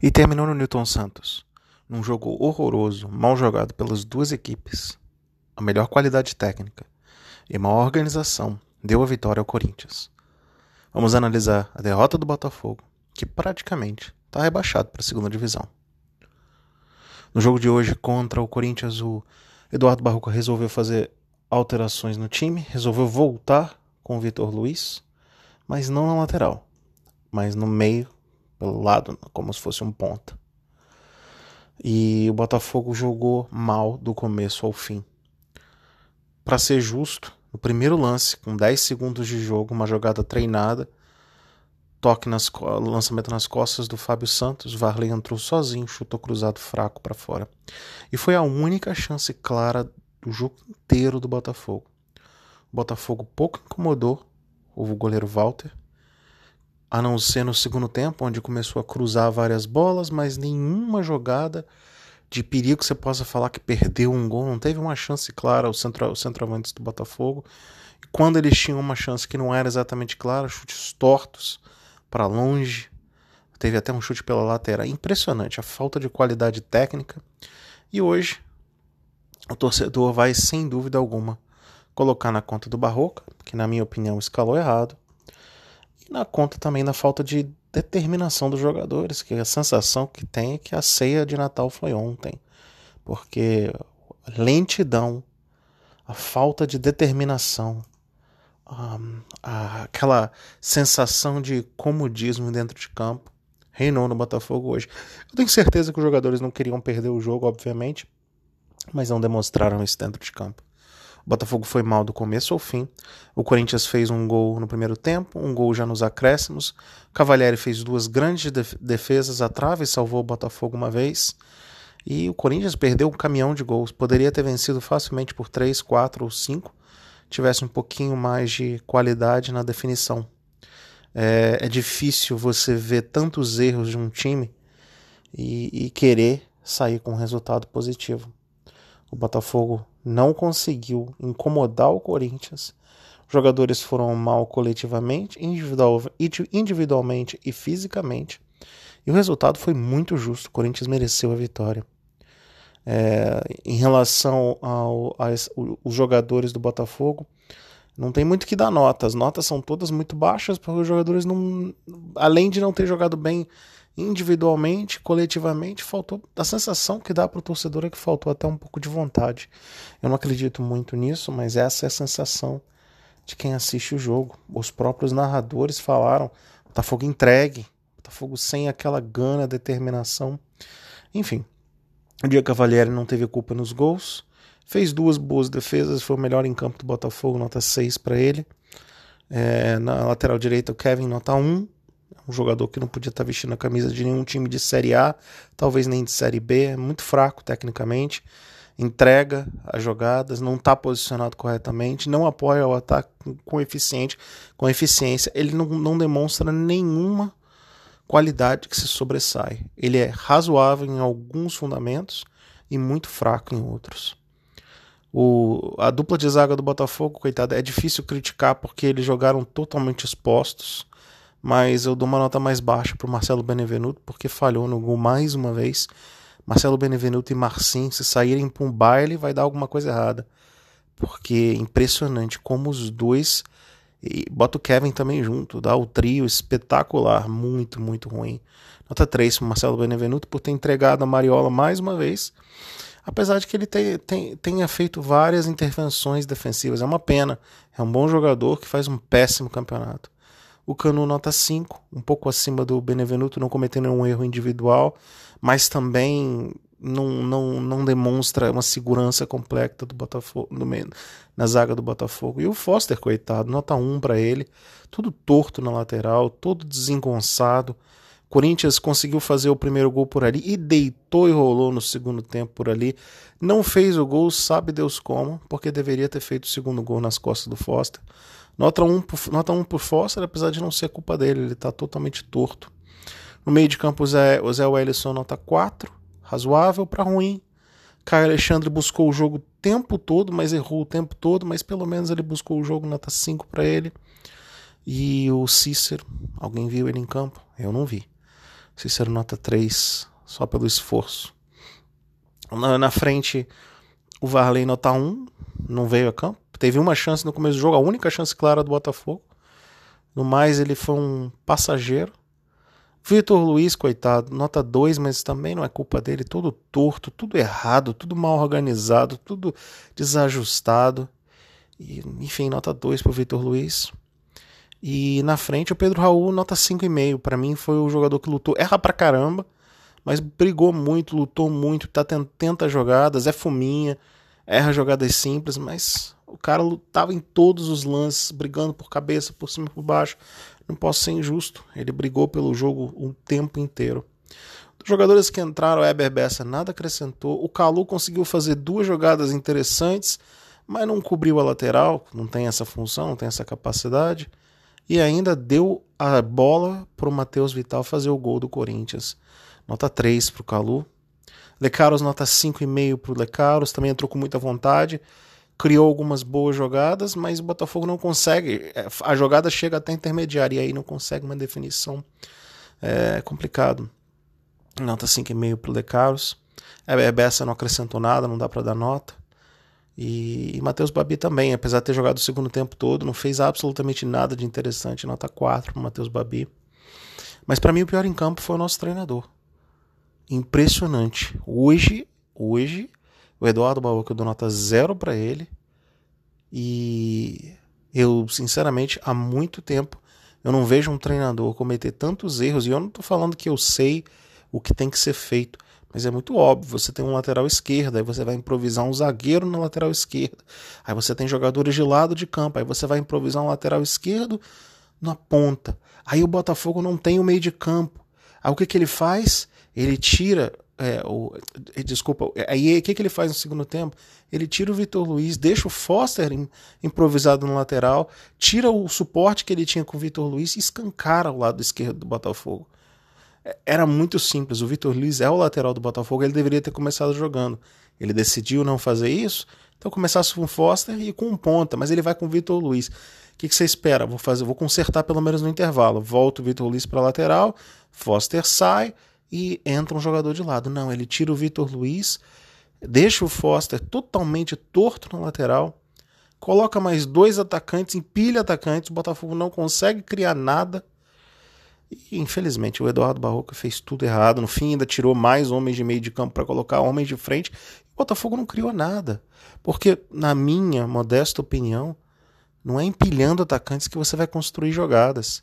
E terminou no Newton Santos, num jogo horroroso, mal jogado pelas duas equipes. A melhor qualidade técnica e maior organização deu a vitória ao Corinthians. Vamos analisar a derrota do Botafogo, que praticamente está rebaixado para a segunda divisão. No jogo de hoje contra o Corinthians, o Eduardo Barroca resolveu fazer alterações no time, resolveu voltar com o Vitor Luiz, mas não na lateral, mas no meio, pelo lado, como se fosse um ponta. E o Botafogo jogou mal do começo ao fim. Para ser justo, no primeiro lance, com 10 segundos de jogo, uma jogada treinada, toque nas lançamento nas costas do Fábio Santos, Varley entrou sozinho, chutou cruzado fraco para fora. E foi a única chance clara do jogo inteiro do Botafogo. O Botafogo pouco incomodou o goleiro Walter, a não ser no segundo tempo, onde começou a cruzar várias bolas, mas nenhuma jogada de perigo que você possa falar que perdeu um gol, não teve uma chance clara o, centro, os centroavantes do Botafogo. E quando eles tinham uma chance que não era exatamente clara, chutes tortos para longe, teve até um chute pela lateral. Impressionante a falta de qualidade técnica. E hoje o torcedor vai sem dúvida alguma colocar na conta do Barroca, que na minha opinião escalou errado, e na conta também da falta de determinação dos jogadores, que a sensação que tem é que a ceia de Natal foi ontem, porque a lentidão, a falta de determinação, a, aquela sensação de comodismo dentro de campo reinou no Botafogo hoje. Eu tenho certeza que os jogadores não queriam perder o jogo, obviamente, mas não demonstraram isso dentro de campo. Botafogo foi mal do começo ao fim. O Corinthians fez um gol no primeiro tempo, um gol já nos acréscimos. Cavalieri fez duas grandes defesas à trave salvou o Botafogo uma vez. E o Corinthians perdeu um caminhão de gols. Poderia ter vencido facilmente por 3, 4 ou 5, tivesse um pouquinho mais de qualidade na definição. É, é difícil você ver tantos erros de um time e, e querer sair com um resultado positivo. O Botafogo não conseguiu incomodar o Corinthians. Os jogadores foram mal coletivamente, individual, individualmente e fisicamente. E o resultado foi muito justo. O Corinthians mereceu a vitória. É, em relação aos jogadores do Botafogo, não tem muito que dar nota. As notas são todas muito baixas, porque os jogadores não. Além de não ter jogado bem individualmente, coletivamente, faltou. A sensação que dá para o torcedor é que faltou até um pouco de vontade. Eu não acredito muito nisso, mas essa é a sensação de quem assiste o jogo. Os próprios narradores falaram: Botafogo entregue, Botafogo sem aquela gana, determinação. Enfim, o Dia Cavalieri não teve culpa nos gols, fez duas boas defesas, foi o melhor em campo do Botafogo, nota 6 para ele. É, na lateral direita, o Kevin, nota 1 um jogador que não podia estar vestindo a camisa de nenhum time de Série A, talvez nem de Série B, é muito fraco tecnicamente, entrega as jogadas, não está posicionado corretamente, não apoia o ataque com eficiente, com eficiência, ele não, não demonstra nenhuma qualidade que se sobressai. Ele é razoável em alguns fundamentos e muito fraco em outros. O, a dupla de zaga do Botafogo, coitado, é difícil criticar porque eles jogaram totalmente expostos mas eu dou uma nota mais baixa para o Marcelo Benevenuto porque falhou no gol mais uma vez. Marcelo Benevenuto e Marcinho, se saírem para um baile, vai dar alguma coisa errada. Porque é impressionante como os dois. E bota o Kevin também junto, dá o trio espetacular, muito, muito ruim. Nota 3 para Marcelo Benevenuto por ter entregado a Mariola mais uma vez. Apesar de que ele tenha, tenha feito várias intervenções defensivas. É uma pena. É um bom jogador que faz um péssimo campeonato. O Canu nota 5, um pouco acima do Benevenuto, não cometendo nenhum erro individual, mas também não, não, não demonstra uma segurança completa do Botafogo no, na zaga do Botafogo. E o Foster, coitado, nota 1 para ele, tudo torto na lateral, todo desengonçado. Corinthians conseguiu fazer o primeiro gol por ali e deitou e rolou no segundo tempo por ali. Não fez o gol, sabe Deus como, porque deveria ter feito o segundo gol nas costas do Foster. Nota 1 por, nota 1 por Foster, apesar de não ser culpa dele, ele está totalmente torto. No meio de campo, o Zé, o Zé Wellison, nota 4, razoável para ruim. Caio Alexandre buscou o jogo o tempo todo, mas errou o tempo todo, mas pelo menos ele buscou o jogo, nota 5 para ele. E o Cícero, alguém viu ele em campo? Eu não vi. Cícero nota 3, só pelo esforço. Na, na frente, o Varley nota 1, não veio a campo. Teve uma chance no começo do jogo, a única chance clara do Botafogo. No mais, ele foi um passageiro. Vitor Luiz, coitado, nota 2, mas também não é culpa dele. Todo torto, tudo errado, tudo mal organizado, tudo desajustado. E, enfim, nota 2 para o Vitor Luiz. E na frente o Pedro Raul, nota 5,5. Para mim foi o jogador que lutou. Erra pra caramba, mas brigou muito, lutou muito, tá tenta jogadas, é fuminha, erra jogadas simples, mas o cara lutava em todos os lances, brigando por cabeça, por cima e por baixo. Não posso ser injusto. Ele brigou pelo jogo o tempo inteiro. Dos jogadores que entraram, o Eber Bessa nada acrescentou. O Calu conseguiu fazer duas jogadas interessantes, mas não cobriu a lateral, não tem essa função, não tem essa capacidade. E ainda deu a bola para o Matheus Vital fazer o gol do Corinthians. Nota 3 para o Calu. Lecaros, nota 5,5 para o Lecaros, também entrou com muita vontade criou algumas boas jogadas, mas o Botafogo não consegue. É, a jogada chega até intermediária e aí não consegue uma definição. É complicado. Nota 5,5 para o De Carlos. É, Bessa não acrescentou nada, não dá para dar nota. E, e Matheus Babi também, apesar de ter jogado o segundo tempo todo, não fez absolutamente nada de interessante. Nota 4 para Matheus Babi. Mas para mim o pior em campo foi o nosso treinador. Impressionante. Hoje, hoje o Eduardo Barroca eu dou nota zero para ele. E eu, sinceramente, há muito tempo eu não vejo um treinador cometer tantos erros. E eu não estou falando que eu sei o que tem que ser feito. Mas é muito óbvio, você tem um lateral esquerdo, aí você vai improvisar um zagueiro na lateral esquerda. Aí você tem jogadores de lado de campo, aí você vai improvisar um lateral esquerdo na ponta. Aí o Botafogo não tem o meio de campo. Aí o que, que ele faz? Ele tira é, o, é, desculpa, é, aí o que, que ele faz no segundo tempo? Ele tira o Vitor Luiz, deixa o Foster improvisado no lateral, tira o suporte que ele tinha com o Vitor Luiz e escancara o lado esquerdo do Botafogo. Era muito simples. O Vitor Luiz é o lateral do Botafogo, ele deveria ter começado jogando. Ele decidiu não fazer isso, então começasse com o Foster e com um ponta, mas ele vai com o Vitor Luiz. O que, que, você espera? Vou fazer, vou consertar pelo menos no intervalo. Volta o Vitor Luiz para lateral, Foster sai, e entra um jogador de lado. Não, ele tira o Vitor Luiz, deixa o Foster totalmente torto na lateral, coloca mais dois atacantes, empilha atacantes, o Botafogo não consegue criar nada. E, infelizmente, o Eduardo Barroca fez tudo errado. No fim, ainda tirou mais homens de meio de campo para colocar homens de frente. O Botafogo não criou nada. Porque, na minha modesta opinião, não é empilhando atacantes que você vai construir jogadas.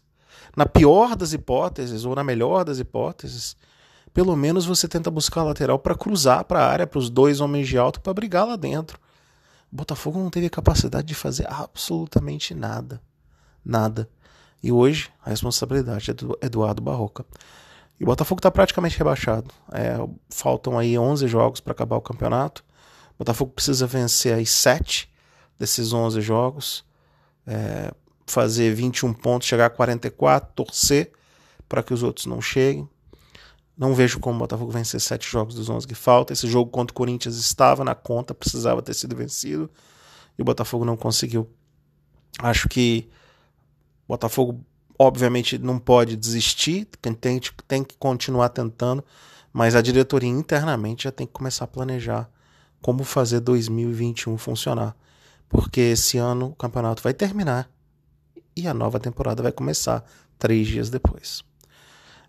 Na pior das hipóteses, ou na melhor das hipóteses, pelo menos você tenta buscar a lateral para cruzar para a área, para os dois homens de alto, para brigar lá dentro. O Botafogo não teve capacidade de fazer absolutamente nada. Nada. E hoje a responsabilidade é do Eduardo Barroca. E o Botafogo está praticamente rebaixado. É, faltam aí 11 jogos para acabar o campeonato. O Botafogo precisa vencer aí 7 desses 11 jogos. É, fazer 21 pontos, chegar a 44, torcer para que os outros não cheguem. Não vejo como o Botafogo vencer sete jogos dos 11 que faltam. Esse jogo contra o Corinthians estava na conta, precisava ter sido vencido. E o Botafogo não conseguiu. Acho que o Botafogo, obviamente, não pode desistir, tem, tem que continuar tentando, mas a diretoria internamente já tem que começar a planejar como fazer 2021 funcionar. Porque esse ano o campeonato vai terminar e a nova temporada vai começar três dias depois.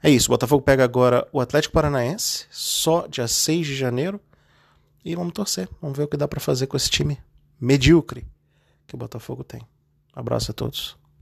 É isso, o Botafogo pega agora o Atlético Paranaense, só dia 6 de janeiro. E vamos torcer, vamos ver o que dá para fazer com esse time medíocre que o Botafogo tem. abraço a todos.